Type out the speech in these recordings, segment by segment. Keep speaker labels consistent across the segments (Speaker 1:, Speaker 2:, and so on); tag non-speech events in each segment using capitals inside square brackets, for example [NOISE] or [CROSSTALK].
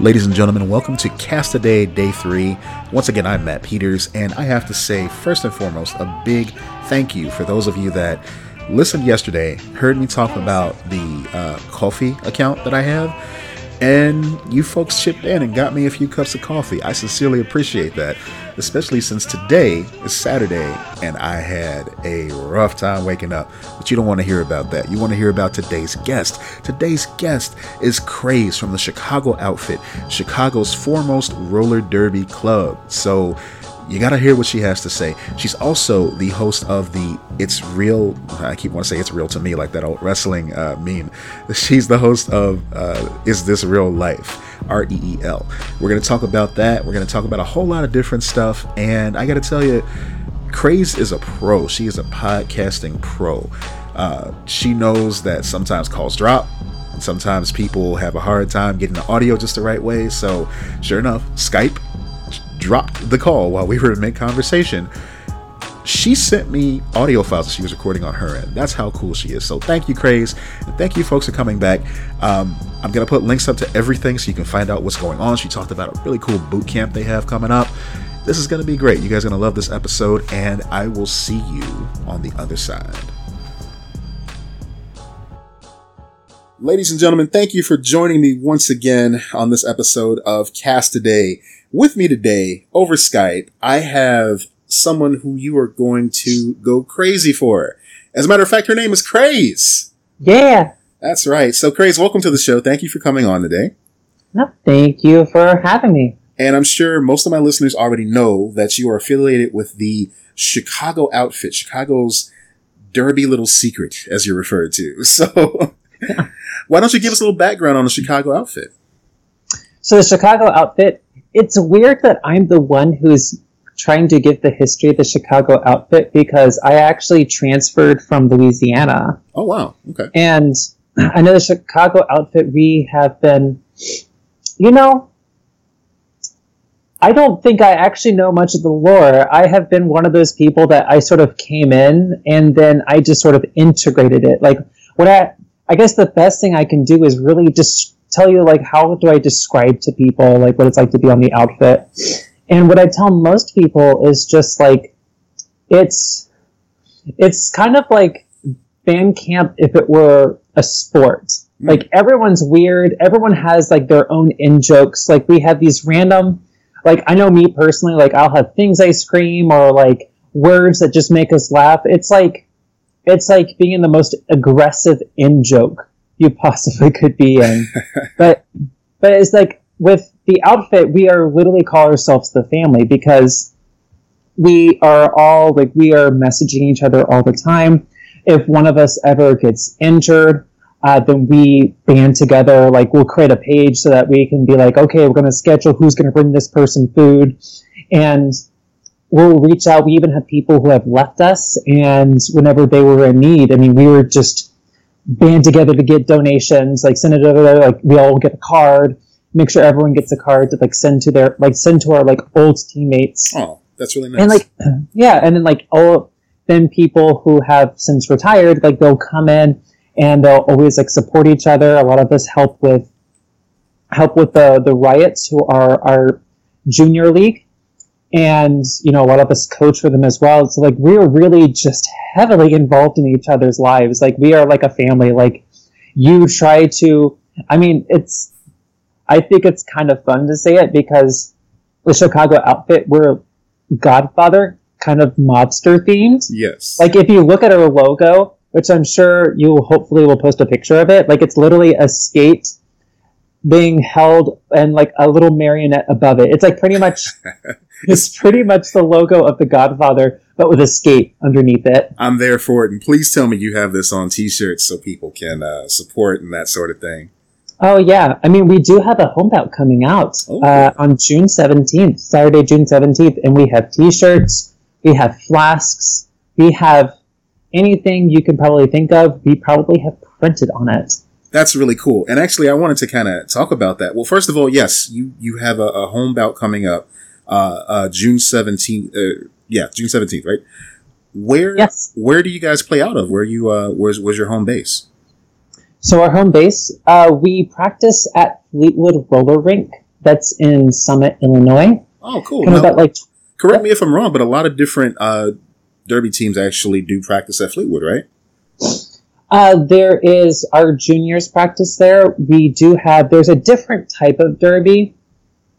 Speaker 1: Ladies and gentlemen, welcome to Cast a Day, Day 3. Once again, I'm Matt Peters, and I have to say, first and foremost, a big thank you for those of you that listened yesterday, heard me talk about the uh, coffee account that I have, and you folks chipped in and got me a few cups of coffee. I sincerely appreciate that, especially since today is Saturday and I had a rough time waking up. But you don't want to hear about that. You want to hear about today's guest. Today's guest is Craze from the Chicago outfit, Chicago's foremost roller derby club. So, you gotta hear what she has to say. She's also the host of the It's Real. I keep wanting to say It's Real to me, like that old wrestling uh, meme. [LAUGHS] She's the host of uh, Is This Real Life? R E E L. We're gonna talk about that. We're gonna talk about a whole lot of different stuff. And I gotta tell you, Craze is a pro. She is a podcasting pro. Uh, she knows that sometimes calls drop. And sometimes people have a hard time getting the audio just the right way. So, sure enough, Skype dropped the call while we were in mid conversation. She sent me audio files that she was recording on her end. That's how cool she is. So thank you, Craze, and thank you, folks, for coming back. Um, I'm gonna put links up to everything so you can find out what's going on. She talked about a really cool boot camp they have coming up. This is gonna be great. You guys are gonna love this episode, and I will see you on the other side. Ladies and gentlemen, thank you for joining me once again on this episode of Cast Today. With me today over Skype, I have someone who you are going to go crazy for. As a matter of fact, her name is Craze.
Speaker 2: Yeah.
Speaker 1: That's right. So, Craze, welcome to the show. Thank you for coming on today.
Speaker 2: No, thank you for having me.
Speaker 1: And I'm sure most of my listeners already know that you are affiliated with the Chicago outfit, Chicago's derby little secret, as you're referred to. [LAUGHS] So, [LAUGHS] why don't you give us a little background on the Chicago outfit?
Speaker 2: So, the Chicago outfit it's weird that I'm the one who's trying to give the history of the Chicago outfit because I actually transferred from Louisiana.
Speaker 1: Oh wow. Okay.
Speaker 2: And I know the Chicago outfit we have been you know I don't think I actually know much of the lore. I have been one of those people that I sort of came in and then I just sort of integrated it. Like what I I guess the best thing I can do is really just tell you like how do I describe to people like what it's like to be on the outfit. And what I tell most people is just like it's it's kind of like band camp if it were a sport. Mm. Like everyone's weird, everyone has like their own in jokes. Like we have these random like I know me personally, like I'll have things I scream or like words that just make us laugh. It's like it's like being in the most aggressive in joke you possibly could be in. [LAUGHS] but but it's like with the outfit, we are literally call ourselves the family because we are all like we are messaging each other all the time. If one of us ever gets injured, uh, then we band together. Like we'll create a page so that we can be like, okay, we're going to schedule who's going to bring this person food, and we'll reach out. We even have people who have left us, and whenever they were in need, I mean, we were just band together to get donations, like send it over like we all get a card, make sure everyone gets a card to like send to their like send to our like old teammates.
Speaker 1: Oh, that's really nice.
Speaker 2: And like [CLEARS THROAT] yeah, and then like all then people who have since retired, like they'll come in and they'll always like support each other. A lot of us help with help with the the riots who are our junior league and you know a lot of us coach for them as well. So like we're really just heavily involved in each other's lives. Like we are like a family. Like you try to i mean it's i think it's kind of fun to say it because the chicago outfit we're godfather kind of mobster themed.
Speaker 1: Yes.
Speaker 2: Like if you look at our logo which i'm sure you hopefully will post a picture of it like it's literally a skate being held and like a little marionette above it. It's like pretty much [LAUGHS] it's pretty much the logo of the Godfather, but with a skate underneath it.
Speaker 1: I'm there for it, and please tell me you have this on T-shirts so people can uh, support and that sort of thing.
Speaker 2: Oh yeah, I mean we do have a homebout coming out oh. uh, on June seventeenth, Saturday, June seventeenth, and we have T-shirts, we have flasks, we have anything you can probably think of. We probably have printed on it.
Speaker 1: That's really cool. And actually, I wanted to kind of talk about that. Well, first of all, yes, you you have a, a homebout coming up uh, uh, June 17th. Uh, yeah, June 17th, right? Where,
Speaker 2: yes.
Speaker 1: where do you guys play out of? Where you, uh, where's, where's your home base?
Speaker 2: So our home base, uh, we practice at Fleetwood Roller Rink That's in Summit, Illinois.
Speaker 1: Oh, cool. Now,
Speaker 2: about like
Speaker 1: correct me if I'm wrong, but a lot of different uh, derby teams actually do practice at Fleetwood, right?
Speaker 2: Uh, there is our juniors practice there. We do have there's a different type of derby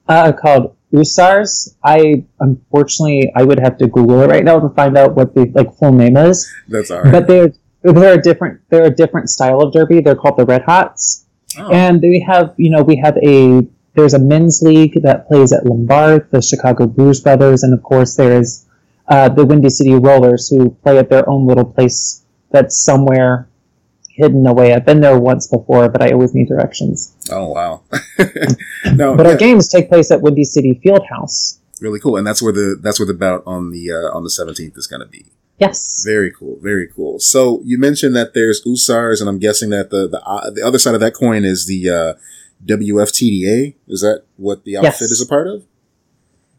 Speaker 2: uh, called USARS. I unfortunately I would have to Google it right now to find out what the like full name is.
Speaker 1: That's all right.
Speaker 2: But they're they're a different they're a different style of derby. They're called the Red Hots,
Speaker 1: Oh,
Speaker 2: and we have you know we have a there's a men's league that plays at Lombard, the Chicago Bruise Brothers, and of course there's uh, the Windy City Rollers who play at their own little place that's somewhere hidden away. I've been there once before, but I always need directions.
Speaker 1: oh wow. [LAUGHS] no,
Speaker 2: But
Speaker 1: yeah,
Speaker 2: our games take place at Windy City Fieldhouse.
Speaker 1: really cool, and that's where the that's where the bout on the uh, on the 17th is going to be.
Speaker 2: Yes.
Speaker 1: Very cool, very cool. So you mentioned that there's USARs, and I'm guessing that the the uh, the other side of that coin is the uh, WFTDA. Is that what the outfit
Speaker 2: Yes.
Speaker 1: is a part of?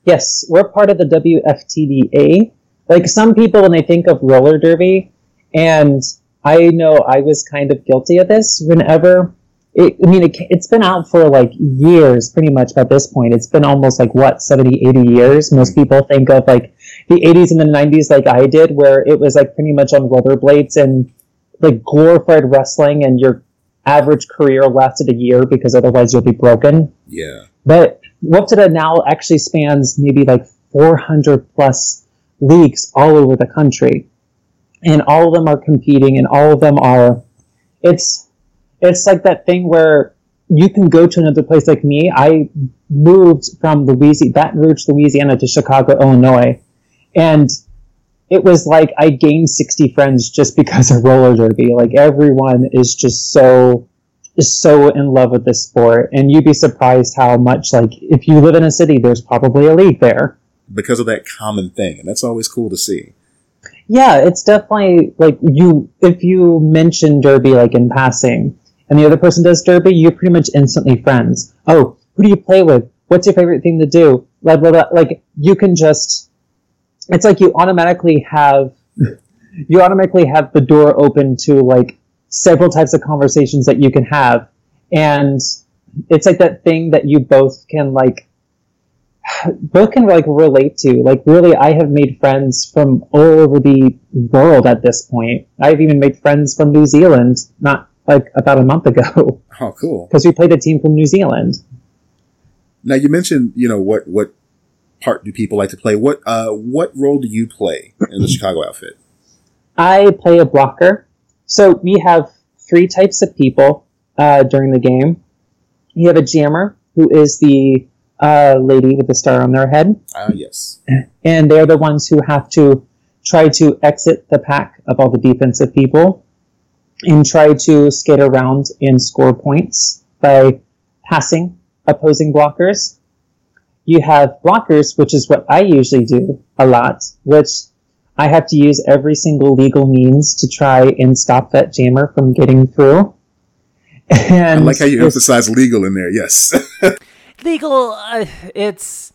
Speaker 2: Yes, we're part of the WFTDA. Like some people, when they think of roller derby, and I know I was kind of guilty of this whenever. It, I mean, it, it's been out for like years, pretty much by this point. It's been almost like what, 70, 80 years. Most mm-hmm. people think of like the 80s and the 90s, like I did, where it was like pretty much on rollerblades and like glorified wrestling, and your average career lasted a year because otherwise you'll be broken.
Speaker 1: Yeah.
Speaker 2: But WFTDA now actually spans maybe like 400 plus leagues all over the country. And all of them are competing and all of them are, it's, it's like that thing where you can go to another place like me. I moved from Louisiana, Baton Rouge, Louisiana to Chicago, Illinois. And it was like I gained 60 friends just because of roller derby. Like everyone is just so is so in love with this sport and you'd be surprised how much like if you live in a city there's probably a league there
Speaker 1: Because of that common thing, and that's always cool to see.
Speaker 2: Yeah it's definitely like you if you mention derby like in passing and the other person does derby you're pretty much instantly friends. Oh who do you play with? What's your favorite thing to do? Blah blah blah. Like you can just it's like you automatically have [LAUGHS] you automatically have the door open to like several types of conversations that you can have. And it's like that thing that you both can like both can like relate to like really i have made friends from all over the world at this point i've even made friends from new zealand not like about a month ago [LAUGHS]
Speaker 1: Oh, cool.
Speaker 2: because we played a team from new zealand
Speaker 1: Now you mentioned, you know, what what part do people like to play? What uh what role do you play in the Chicago outfit?
Speaker 2: I play a blocker. So we have three types of people uh, during the game. You have a jammer, who is the uh, lady with the star on their head,
Speaker 1: Ah, yes.
Speaker 2: and they're the ones who have to try to exit the pack of all the defensive people and try to skate around and score points by passing opposing blockers. You have blockers, which is what I usually do a lot, which I have to use every single legal means to try and stop that jammer from getting through. And
Speaker 1: I like how you emphasize legal in there. Yes. [LAUGHS]
Speaker 3: legal uh, it's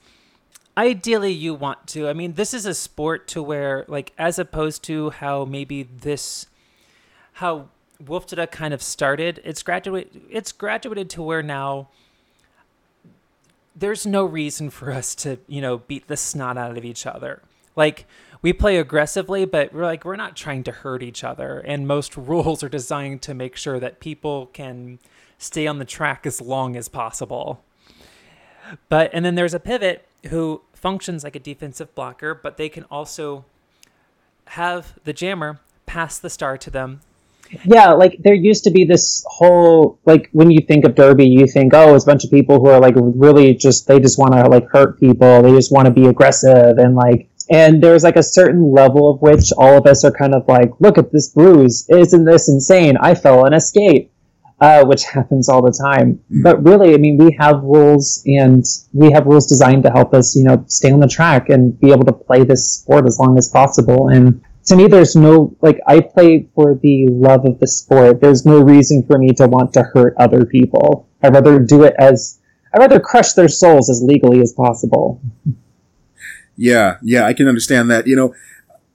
Speaker 3: ideally you want to. I mean this is a sport to where like as opposed to how maybe this how WFTDA kind of started it's graduated. it's graduated to where now there's no reason for us to you know beat the snot out of each other. Like we play aggressively but we're like we're not trying to hurt each other. And most [LAUGHS] rules are designed to make sure that people can stay on the track as long as possible but and then there's a pivot who functions like a defensive blocker, but they can also have the jammer pass the star to them.
Speaker 2: yeah, like there used to be this whole like when you think of Derby, you think, oh, it's a bunch of people who are like really just they just want to like hurt people, they just want to be aggressive and like and there's like a certain level of which all of us are kind of like, look at this bruise, isn't this insane? I fell in a skate. Uh, which [LAUGHS] happens all the time. But really, I mean, we have rules and we have rules designed to help us, you know, stay on the track and be able to play this sport as long as possible. And to me, there's no, like, I play for the love of the sport. There's no reason for me to want to hurt other people. I'd rather do it as, I'd rather crush their souls as legally as possible. [LAUGHS]
Speaker 1: Yeah, yeah, I can understand that. You know,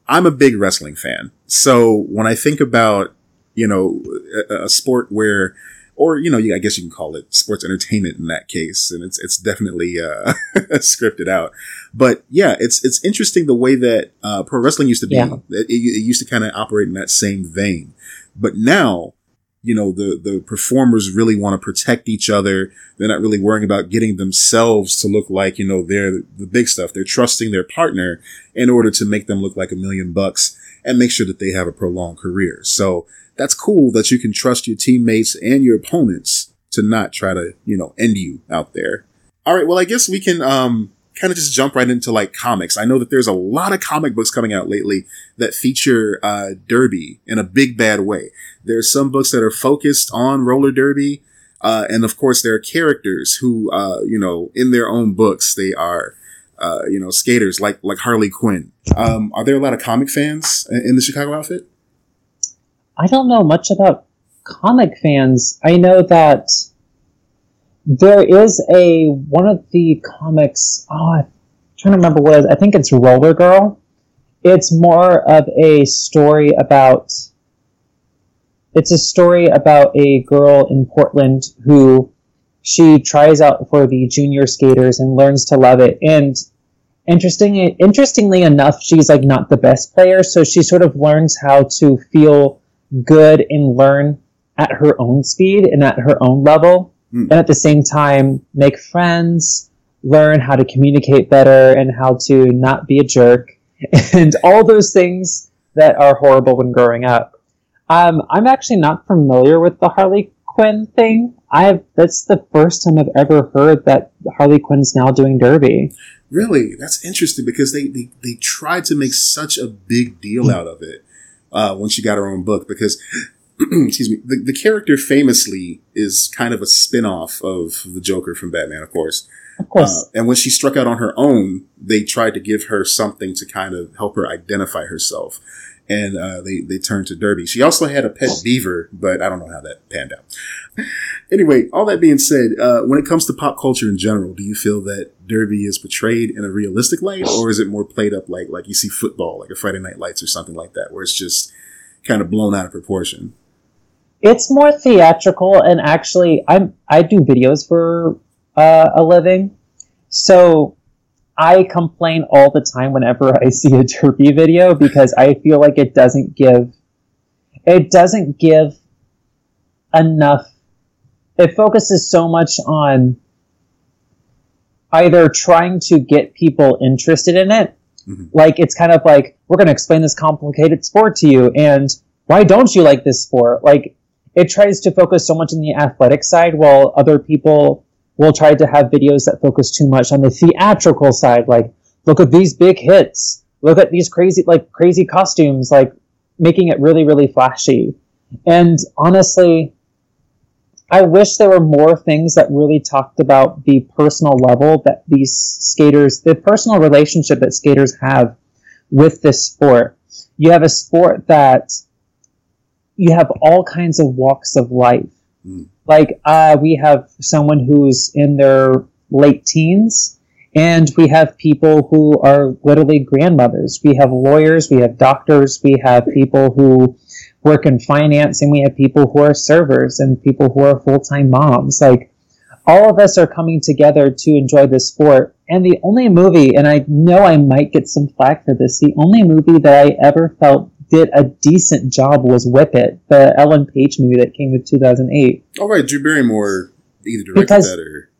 Speaker 1: I'm a big wrestling fan. So when I think about, you know, a, a sport where or you know, I guess you can call it sports entertainment in that case, and it's it's definitely uh, [LAUGHS] scripted out. But yeah, it's it's interesting the way that uh, pro wrestling used to be. Yeah. It, it used to kind of operate in that same vein, but now you know the the performers really want to protect each other they're not really worrying about getting themselves to look like you know they're the big stuff they're trusting their partner in order to make them look like a million bucks and make sure that they have a prolonged career so that's cool that you can trust your teammates and your opponents to not try to, you know, end you out there. All right. Well, I guess we can, um, kind of just jump right into like comics. I know that there's a lot of comic books coming out lately that feature, uh, derby in a big bad way. There's some books that are focused on roller derby. Uh, and of course there are characters who, uh, you know, in their own books, they are, uh, you know, skaters like, like Harley Quinn. Um, are there a lot of comic fans in the Chicago outfit?
Speaker 2: I don't know much about comic fans. I know that there is a one of the comics. Oh, I'm trying to remember what it is. I think it's Roller Girl. It's more of a story about. It's a story about a girl in Portland who she tries out for the junior skaters and learns to love it. And interesting, interestingly enough, she's like not the best player, so she sort of learns how to feel good and learn at her own speed and at her own level. Mm. And at the same time, make friends, learn how to communicate better and how to not be a jerk [LAUGHS] and all those things that are horrible when growing up. Um, I'm actually not familiar with the Harley Quinn thing. I've that's the first time I've ever heard that Harley Quinn's now doing Derby.
Speaker 1: Really, that's interesting because they they, they tried to make such a big deal out of it uh, when she got her own book because [CLEARS THROAT] excuse me the, the character famously is kind of a spin-off of the joker from batman of course
Speaker 2: of course
Speaker 1: uh, and when she struck out on her own they tried to give her something to kind of help her identify herself and uh, they they turned to Derby. She also had a pet beaver, but I don't know how that panned out. anyway, all that being said, uh, when it comes to pop culture in general, do you feel that Derby is portrayed in a realistic light, or is it more played up like like you see football, like a Friday Night Lights or something like that, where it's just kind of blown out of proportion?
Speaker 2: It's more theatrical, and actually, I'm I do videos for uh, a living, so I complain all the time whenever I see a derby video because I feel like it doesn't give it doesn't give enough it focuses so much on either trying to get people interested in it. Mm-hmm. like it's kind of like we're going to explain this complicated sport to you and why don't you like this sport? Like it tries to focus so much on the athletic side while other people we'll try to have videos that focus too much on the theatrical side like look at these big hits. Look at these crazy like crazy costumes like making it really really flashy. And honestly i wish there were more things that really talked about the personal level that these skaters the personal relationship that skaters have with this sport. You have a sport that you have all kinds of walks of life. Mm like uh, we have someone who's in their late teens and we have people who are literally grandmothers. We have lawyers we have doctors we have people who work in finance and we have people who are servers and people who are full-time moms. Like all of us are coming together to enjoy this sport. And the only movie and i know i might get some flack for this the only movie that i ever felt did a decent job was Whip It, the Ellen Page movie that came in 2008.
Speaker 1: All right, Drew Barrymore either directed because, that or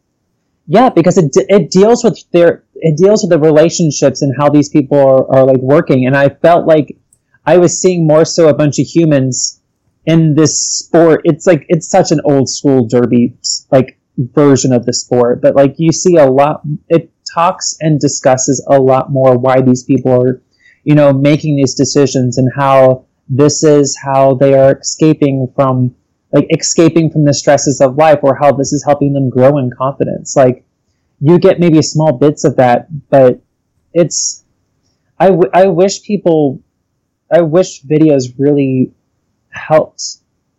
Speaker 2: yeah, because it it deals with their it deals with the relationships and how these people are, are like working, and I felt like I was seeing more so a bunch of humans in this sport. It's like it's such an old school derby like version of the sport, but like you see a lot. It talks and discusses a lot more why these people are you know, making these decisions and how this is how they are escaping from like escaping from the stresses of life or how this is helping them grow in confidence. Like you get maybe small bits of that, but it's I, w- I wish people I wish videos really helped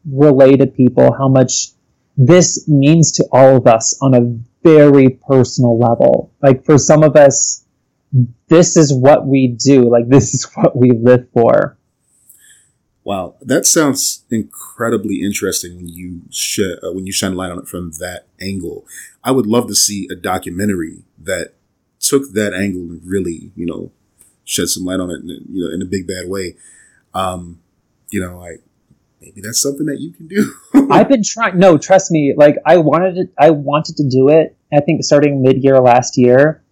Speaker 2: relay to people how much this means to all of us on a very personal level. Like for some of us, this is what we do. Like this is [LAUGHS] what we live for.
Speaker 1: Wow, that sounds incredibly interesting when you sh- uh, when you shine light on it from that angle. I would love to see a documentary that took that angle and really, you know, shed some light on it, in, you know, in a big bad way. Um, you know, I maybe that's something that you can do. [LAUGHS]
Speaker 2: I've been trying. No, trust me. Like I wanted to, I wanted to do it. I think starting mid year last year.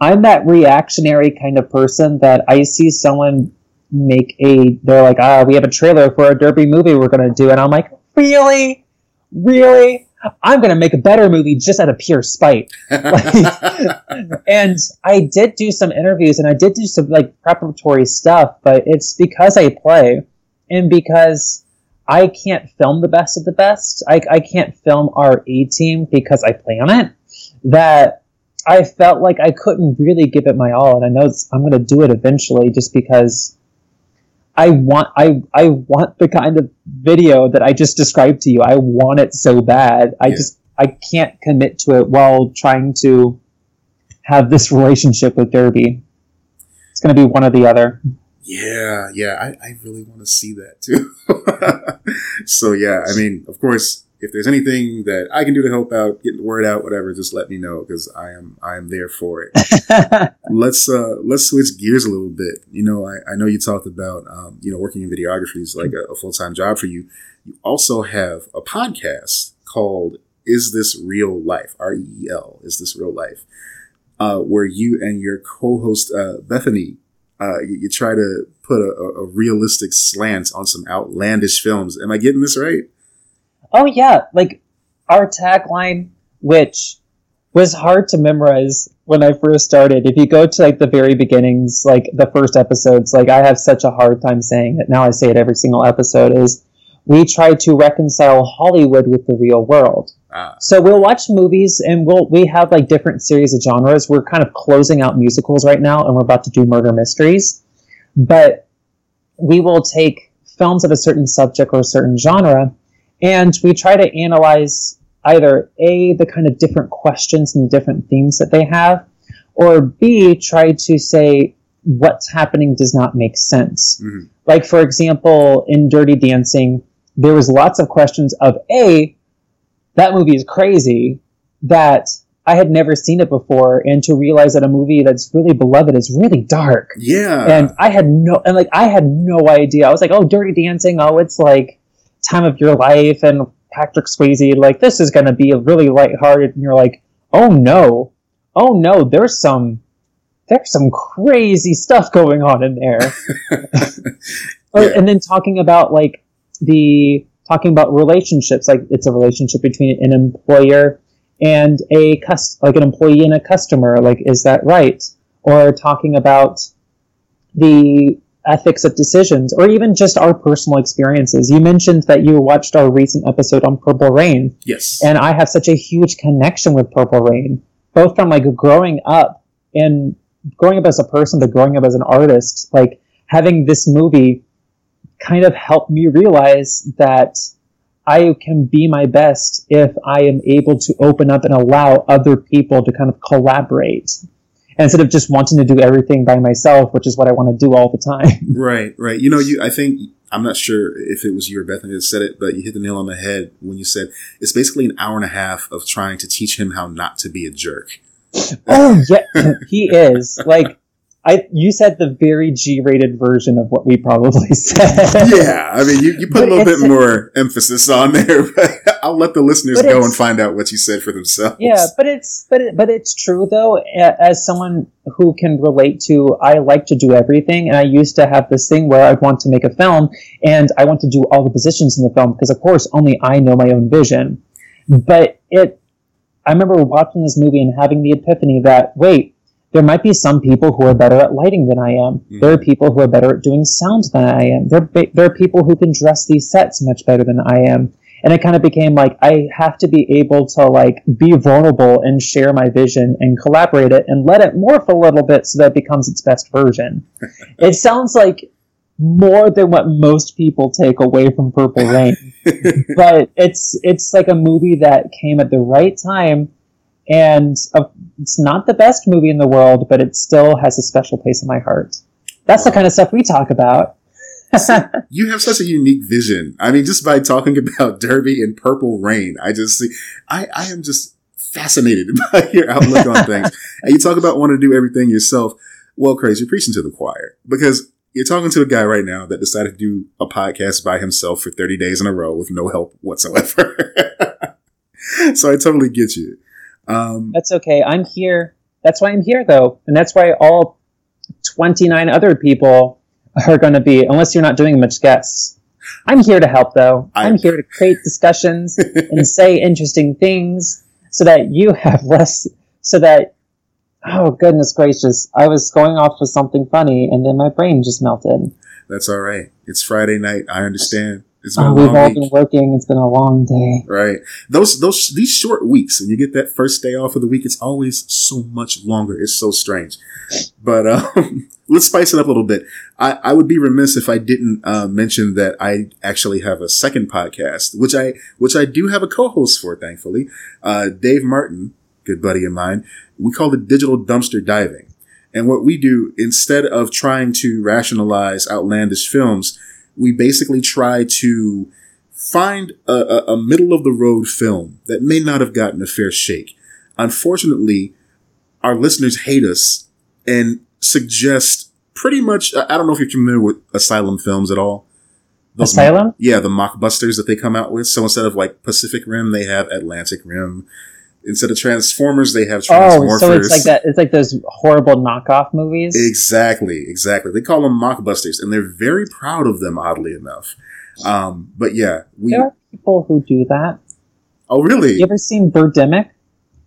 Speaker 2: I'm that reactionary kind of person that I see someone make a they're like ah we have a trailer for a derby movie we're going to do and i'm like really? Really? I'm going to make a better movie just out of pure spite. [LAUGHS] Like, [LAUGHS] and i did do some interviews and i did do some like preparatory stuff but it's because i play and because i can't film the best of the best. I, I can't film our a team because i play on it that I felt like I couldn't really give it my all, and I know I'm going to do it eventually, just because I want I I want the kind of video that I just described to you. I want it so bad. I yeah. just I can't commit to it while trying to have this relationship with Derby. It's going to be one or the other.
Speaker 1: Yeah, yeah, I, I really want to see that too. [LAUGHS] so yeah, I mean, of course, if there's anything that I can do to help out, get the word out, whatever, just let me know because I am I am there for it. [LAUGHS] let's uh let's switch gears a little bit. You know, I, I know you talked about um, you know working in videography is like a, a full time job for you. You also have a podcast called "Is This Real Life?" R E E L. Is this real life? Uh, where you and your co-host uh, Bethany uh, you, you, try to put a, a realistic slant on some outlandish films. Am I getting this right?
Speaker 2: Oh yeah, like our tagline, which was hard to memorize when I first started. If you go to like the very beginnings, like the first episodes, like I have such a hard time saying it. Now I say it every single episode is we try to reconcile Hollywood with the real world. Ah. So we'll watch movies and we'll we have like different series of genres. We're kind of closing out musicals right now and we're about to do murder mysteries. But we will take films of a certain subject or a certain genre and we try to analyze either A, the kind of different questions and the different themes that they have, or B, try to say what's happening does not make sense. Mm-hmm. Like, for example, in Dirty Dancing, there was lots of questions of A, that movie is crazy, that I had never seen it before, and to realize that a movie that's really beloved is really dark.
Speaker 1: Yeah.
Speaker 2: And I had no, and like, I had no idea. I was like, oh, Dirty Dancing, oh, it's like, time of your life and Patrick Swayze, like this is going to be a really lighthearted, and you're like, oh no, oh no, there's some there's some crazy stuff going on in there. [LAUGHS] Oh, yeah. And then talking about like the talking about relationships, like it's a relationship between an employer and a cus- like an employee and a customer. Like, is that right? Or talking about the ethics of decisions, or even just our personal experiences. You mentioned that you watched our recent episode on Purple Rain.
Speaker 1: Yes.
Speaker 2: And I have such a huge connection with Purple Rain, both from like growing up and growing up as a person to growing up as an artist. Like having this movie kind of helped me realize that I can be my best if I am able to open up and allow other people to kind of collaborate and instead of just wanting to do everything by myself, which is what I want to do all the time. [LAUGHS]
Speaker 1: Right, right. You know, you I think I'm not sure if it was you or Bethany that said it, but you hit the nail on the head when you said it's basically an hour and a half of trying to teach him how not to be a jerk.
Speaker 2: oh yeah, he is like I you said the very G-rated version of what we probably [LAUGHS] said.
Speaker 1: Yeah, I mean, you, you put but a little bit more emphasis on there, [LAUGHS] but I'll let the listeners go and find out what you said for themselves.
Speaker 2: Yeah, but it's but it, but it's true though. As someone who can relate to, I like to do everything, and I used to have this thing where I want to make a film and I want to do all the positions in the film because, of course, only I know my own vision. But it, I remember watching this movie and having the epiphany that wait there might be some people who are better at lighting than I am. Mm-hmm. There are people who are better at doing sound than I am. There, there are people who can dress these sets much better than I am. And it kind of became like I have to be able to like be vulnerable and share my vision and collaborate it and let it morph a little bit so that it becomes its best version. [LAUGHS] it sounds like more than what most people take away from Purple Rain, [LAUGHS] but it's it's like a movie that came at the right time and uh, it's not the best movie in the world, but it still has a special place in my heart. That's the kind of stuff we talk about. [LAUGHS]
Speaker 1: you have such a unique vision. I mean, just by talking [LAUGHS] about Derby and Purple Rain, I just see, I, I am just fascinated [LAUGHS] by your outlook on things. And you talk about wanting to do everything yourself. Well, crazy, you're preaching to the choir because you're talking to a guy right now that decided to do a podcast by himself for 30 days in a row with no help whatsoever. so I totally get you. Um,
Speaker 2: that's okay. I'm here. That's why I'm here, though. And that's why all 29 other people are going to be, unless you're not doing much guests. I'm here to help, though. I, I'm here to create discussions [LAUGHS] and say interesting things so that you have less, so that, oh, goodness gracious, I was going off with something funny and then my brain just melted.
Speaker 1: That's all right. It's Friday night. I understand. It's
Speaker 2: been oh, we've all week. been working. It's been a long day.
Speaker 1: Right. Those those these short weeks when you get that first day off of the week, it's always so much longer. It's so strange. But um, [LAUGHS] let's spice it up a little bit. I, I would be remiss if I didn't uh, mention that I actually have a second podcast, which I which I do have a co-host for, thankfully. Uh, Dave Martin, good buddy of mine. We call it digital dumpster diving. And what we do, instead of trying to rationalize outlandish films, we basically try to find a, a, a middle of the road film that may not have gotten a fair shake. Unfortunately, our listeners hate us and suggest pretty much. I don't know if you're familiar with Asylum films at all.
Speaker 2: Those Asylum?
Speaker 1: Mock, yeah, the mockbusters that they come out with. So instead of like Pacific Rim, they have Atlantic Rim. Instead of Transformers, they have Transmorphers.
Speaker 2: Oh, so it's like that. It's like those horrible knockoff movies.
Speaker 1: Exactly, exactly. They call them mockbusters, and they're very proud of them. Oddly enough, um, but yeah,
Speaker 2: we. There are people who do that.
Speaker 1: Oh, really?
Speaker 2: You ever seen Birdemic?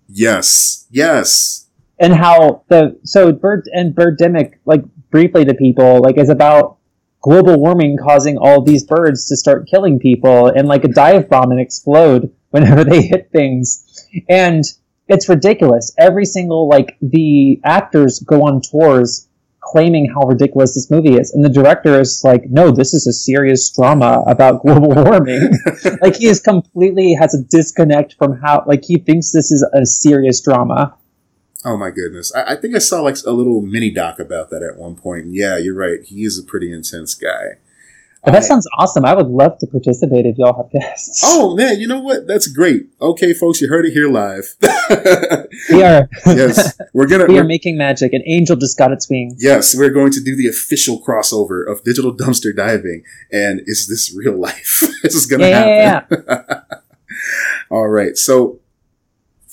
Speaker 1: Yes, yes.
Speaker 2: And how the so Bird and Birdemic, like briefly to people, like is about global warming causing all these birds to start killing people and like a dive bomb and explode whenever [LAUGHS] they hit things and it's ridiculous. Every single like the actors go on tours claiming how ridiculous this movie is, and the director is like, "No, this is a serious drama about [LAUGHS] global warming." [LAUGHS] like he is completely has a disconnect from how like he thinks this is a serious drama.
Speaker 1: Oh my goodness! I, I think I saw like a little mini doc about that at one point. Yeah, you're right. He is a pretty intense guy.
Speaker 2: That sounds awesome. I would love to participate if y'all have guests.
Speaker 1: Oh man, you know what? That's great. Okay, folks, you heard it here live. [LAUGHS]
Speaker 2: we are.
Speaker 1: yes, we're gonna. [LAUGHS]
Speaker 2: we
Speaker 1: we're,
Speaker 2: are making magic. An angel just got its wings.
Speaker 1: Yes, we're going to do the official crossover of digital dumpster diving. And is this real life? [LAUGHS] this is gonna yeah, happen. Yeah, yeah. All right, so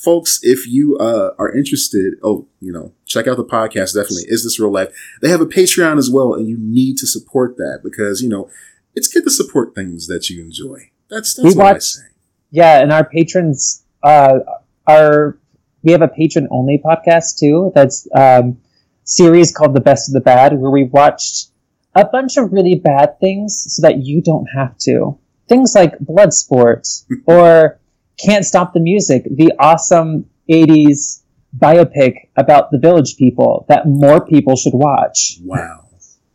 Speaker 1: folks, if you uh, are interested, oh, you know, check out the podcast. Definitely, is this real life? They have a Patreon as well, and you need to support that because you know it's good to support things that you enjoy. That's that's we what watch, I say.
Speaker 2: Yeah, and our patrons, uh, our we have a patron only podcast too. That's um, series called The Best of the Bad, where we watched a bunch of really bad things so that you don't have to. Things like Bloodsport [LAUGHS] or can't Stop the Music, the awesome 80s biopic about the village people that more people should watch.
Speaker 1: Wow.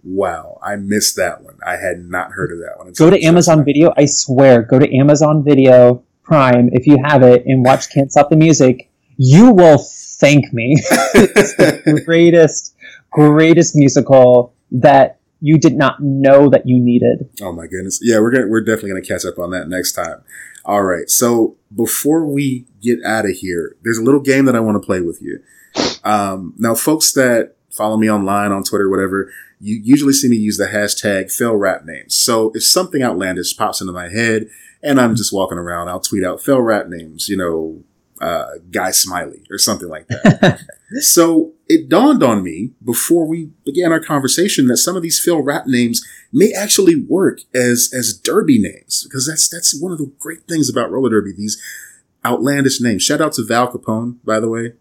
Speaker 1: Wow. I missed that one. I had not heard of that one.
Speaker 2: It's go to Amazon Video. I swear, go to Amazon Video Prime if you have it and watch Can't Stop the Music. You will thank me. [LAUGHS] it's the greatest, greatest musical that you did not know that you needed.
Speaker 1: Oh my goodness. Yeah, we're gonna we're definitely gonna catch up on that next time. All right. So before we get out of here, there's a little game that I want to play with you. Um, now, folks that follow me online on Twitter, whatever, you usually see me use the hashtag fail rap names. So if something outlandish pops into my head and I'm just walking around, I'll tweet out fail rap names, you know, uh, Guy Smiley or something like that. [LAUGHS] so it dawned on me before we began our conversation that some of these fail rap names may actually work as as derby names because that's that's one of the great things about roller derby. These outlandish names. Shout out to Val Capone, by the way,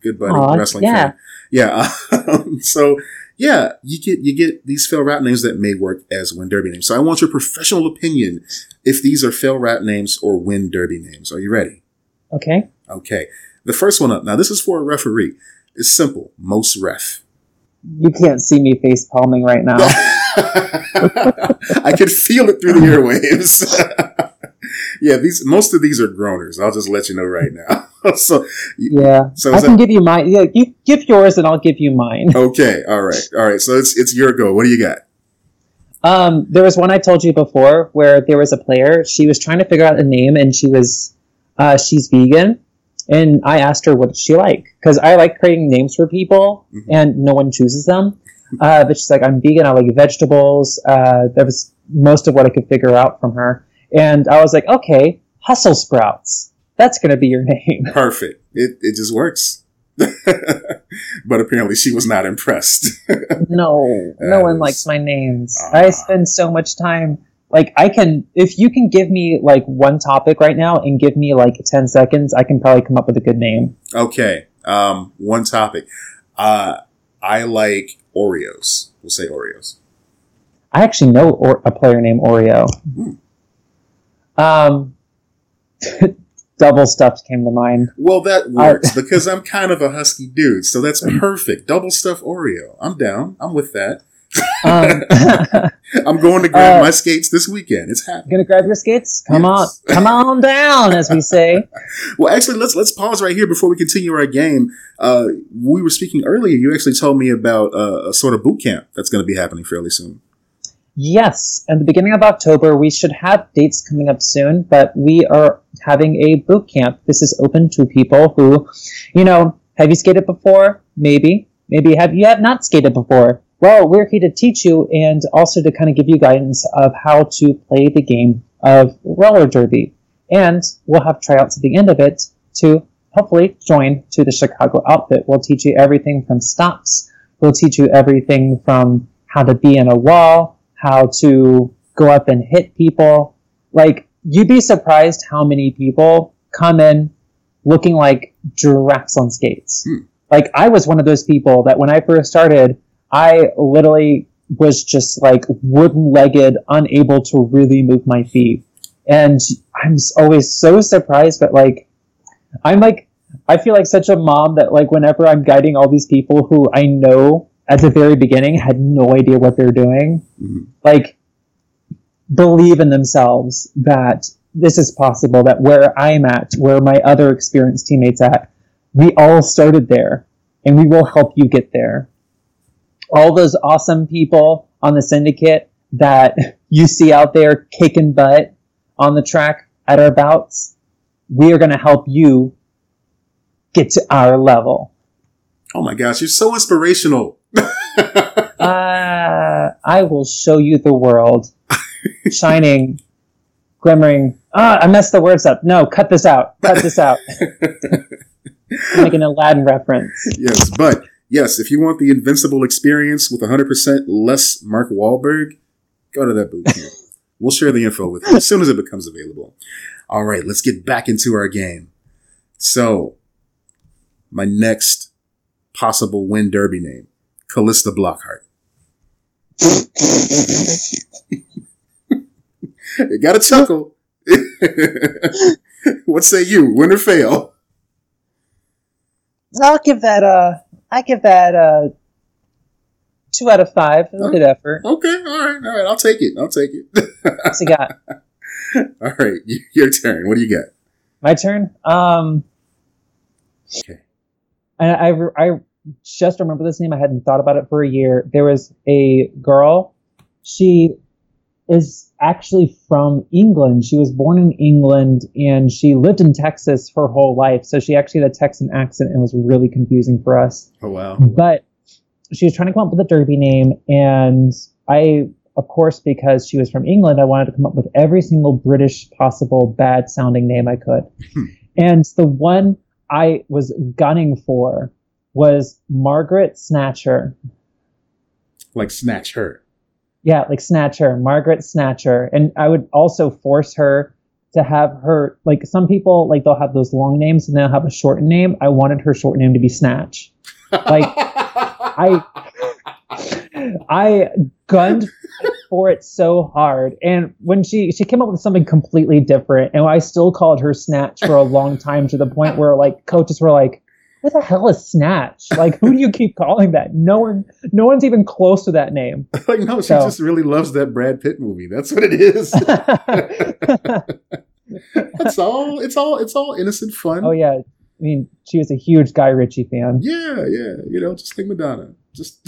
Speaker 1: good buddy, Aww, wrestling yeah. fan. Yeah. [LAUGHS] Um, so yeah, you get you get these fail rap names that may work as win derby names. So I want your professional opinion if these are fail rap names or win derby names. Are you ready?
Speaker 2: Okay.
Speaker 1: Okay. The first one up. Now this is for a referee. It's simple. Most ref.
Speaker 2: You can't see me face palming right now. [LAUGHS]
Speaker 1: I can feel it through the airwaves. [LAUGHS] yeah, these most of these are groaners. I'll just let you know right now. [LAUGHS] so
Speaker 2: yeah, so I can that, give you mine. Yeah, you give yours, and I'll give you mine.
Speaker 1: Okay, all right, all right. So it's it's your go. What do you got?
Speaker 2: Um, there was one I told you before where there was a player. She was trying to figure out a name, and she was uh, she's vegan. And I asked her what she like because I like creating names for people,
Speaker 1: Mm-hmm.
Speaker 2: and no one chooses them. Uh, but she's like, I'm vegan. I like vegetables. Uh, that was most of what I could figure out from her. And I was like, okay, hustle sprouts. That's going to be your [LAUGHS] name.
Speaker 1: Perfect. It it just works. [LAUGHS] but apparently she was not impressed. [LAUGHS]
Speaker 2: No, no
Speaker 1: Uh,
Speaker 2: one likes my names.
Speaker 1: Ah.
Speaker 2: I spend so much time. Like I can, if you can give me like one topic right now and give me like ten seconds, I can probably come up with a good name.
Speaker 1: okay. Um, one topic. Uh, I like Oreos. We'll say Oreos.
Speaker 2: I actually know or- a player named Oreo.
Speaker 1: Hmm.
Speaker 2: Um, [LAUGHS] double stuffed came to mind.
Speaker 1: Well, that works because I'm kind of a husky dude, so that's [LAUGHS] perfect. Double stuffed Oreo. I'm down. I'm with that.
Speaker 2: Um, [LAUGHS]
Speaker 1: I'm going to grab
Speaker 2: Uh,
Speaker 1: my skates this weekend. It's happening.
Speaker 2: gonna grab your skates? Come
Speaker 1: Yes.
Speaker 2: on, come on down, as we say. [LAUGHS]
Speaker 1: Well, actually, let's let's pause right here before we continue our game. Uh, we were speaking earlier. You actually told me about uh, a sort of boot camp that's going to be happening fairly soon.
Speaker 2: Yes, at the beginning of October, we should have dates coming up soon, but we are having a boot camp. This is open to people who, you know, have you skated before? Maybe. Maybe have you have not skated before? Well, we're here to teach you and also to kind of give you guidance of how to play the game of roller derby. And we'll have tryouts at the end of it to hopefully join to the Chicago outfit. We'll teach you everything from stops. We'll teach you everything from how to be in a wall, how to go up and hit people. Like, you'd be surprised how many people come in looking like giraffes on skates.
Speaker 1: Hmm.
Speaker 2: Like, I was one of those people that when I first started, I literally was just like wooden legged, unable to really move my feet. And I'm always so surprised, but like, I'm like, I feel like such a mom that like whenever I'm guiding all these people who I know at the very beginning had no idea what they're doing,
Speaker 1: Mhm.
Speaker 2: like believe in themselves that this is possible, that where I'm at, where my other experienced teammates at, we all started there and we will help you get there. All those awesome people on the syndicate that you see out there kicking butt on the track at our bouts, we are going to help you get to our level.
Speaker 1: Oh my gosh, you're so inspirational. [LAUGHS]
Speaker 2: Uh, I will show you the world shining, glimmering. Ah, I messed the words up. No, cut this out. Cut this out. [LAUGHS] I'm an Aladdin reference.
Speaker 1: yes, but yes, if you want the invincible experience with 100% less Mark Wahlberg, go to that boot camp. [LAUGHS] we'll share the info with you as soon as it becomes available. All right, let's get back into our game. So, my next possible win derby name, Callista Blockhart. [LAUGHS] you got to chuckle. [LAUGHS] what say you, win or fail?
Speaker 2: I'll give that a. I give that a two out of five. Good effort.
Speaker 1: Okay, all right, all right. I'll take it. I'll take it.
Speaker 2: What's you got? [LAUGHS]
Speaker 1: all right, your turn. What do you got?
Speaker 2: My turn. Um,
Speaker 1: Okay.
Speaker 2: I, I, I just remember this name. I hadn't thought about it for a year. There was a girl. She is actually from England. She was born in England and she lived in Texas her whole life. So she actually had a Texan accent and was really confusing for us.
Speaker 1: Oh wow.
Speaker 2: But she was trying to come up with a derby name, and I, of course, because she was from England, I wanted to come up with every single British possible bad sounding name I could.
Speaker 1: Hmm.
Speaker 2: And the one I was gunning for was Margaret Snatcher.
Speaker 1: Like snatch her.
Speaker 2: Yeah, like Snatcher, Margaret Snatcher. And I would also force her to have her, like some people, like they'll have those long names and they'll have a shortened name. I wanted her short name to be Snatch. Like, [LAUGHS] I I gunned for it so hard, and when she she came up with something completely different, and I still called her Snatch for a long time to the point where like coaches were like, "What the hell is Snatch? Like, who do you keep calling that? No one, no one's even close to that name." [LAUGHS]
Speaker 1: like no, she
Speaker 2: So-
Speaker 1: just really loves that Brad Pitt movie. That's what it is. [LAUGHS] [LAUGHS] That's all. It's all. It's all innocent fun.
Speaker 2: oh yeah, I mean she was a huge Guy Ritchie fan.
Speaker 1: Yeah, yeah. You know, just like Madonna. Just.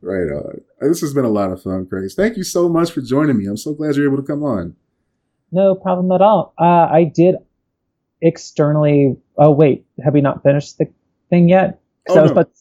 Speaker 1: Right on. This has been a lot of fun, Craze. Thank you so much for joining me. I'm so glad you're able to come on.
Speaker 2: No problem at all. Uh, I did externally. Oh wait, have we not finished the thing yet?
Speaker 1: Oh,
Speaker 2: I was oh,
Speaker 1: no.
Speaker 2: about. To,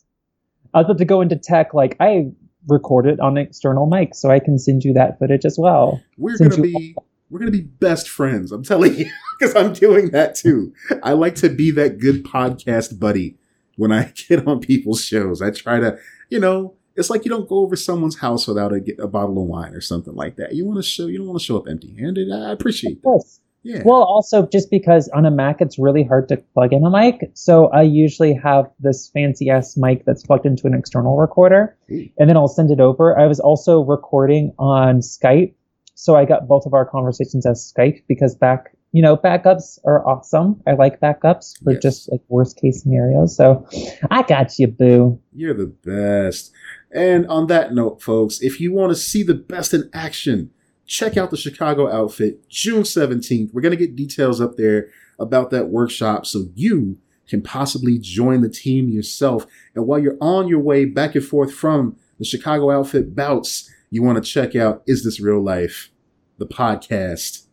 Speaker 2: I was about to go into tech. Like I recorded it on an external mic, so I can send you that footage as well.
Speaker 1: We're gonna be we're gonna be best friends. I'm telling you, [LAUGHS] because I'm doing that too. I like to be that good podcast buddy when I [LAUGHS] get on people's shows. I try to, you know, it's like you don't go over someone's house without a, a bottle of wine or something like that. You want to show, you don't want to show up empty-handed. I appreciate that.
Speaker 2: Yes.
Speaker 1: Yeah.
Speaker 2: Well, also just because on a Mac it's really hard to plug in a mic, so I usually have this fancy ass mic that's plugged into an external recorder, and then I'll send it over. I was also recording on Skype, so I got both of our conversations as Skype because back, you know, backups are awesome. I like backups for
Speaker 1: Yes.
Speaker 2: just like worst case scenarios. So I got you, boo.
Speaker 1: You're the best. And on that note, folks, if you want to see the best in action, check out the Chicago outfit June 17th. We're going to get details up there about that workshop so you can possibly join the team yourself. And while you're on your way back and forth from the Chicago outfit bouts, you want to check out Is This Real Life, the podcast.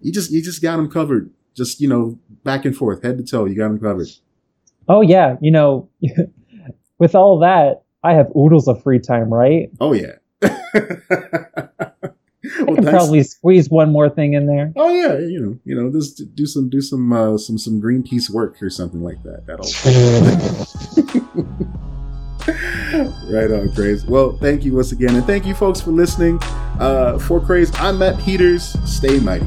Speaker 1: You just you just got them covered. Just, you know, back and forth, head to toe, you got them covered.
Speaker 2: Oh yeah, you know, [LAUGHS] with all that, I have oodles of free time, right?
Speaker 1: Oh yeah. [LAUGHS]
Speaker 2: I
Speaker 1: well,
Speaker 2: can probably squeeze one more thing in there.
Speaker 1: Oh yeah, you know, you know, just do some do some uh, some some Greenpeace work or something like that. That'll [LAUGHS] [LAUGHS] right on, Craze. Well, thank you once again, and thank you, folks, for listening. Uh, for Craze, I'm Matt Peters. Stay mighty.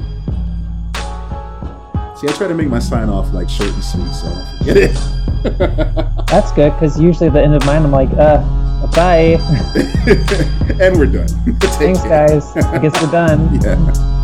Speaker 1: See, I try to make my sign off like short and sweet, so I don't forget it. [LAUGHS]
Speaker 2: That's good because usually at the end of mine, I'm like, uh, bye. [LAUGHS]
Speaker 1: and we're done. [LAUGHS]
Speaker 2: Thanks,
Speaker 1: care.
Speaker 2: guys. I guess we're done. [LAUGHS]
Speaker 1: Yeah.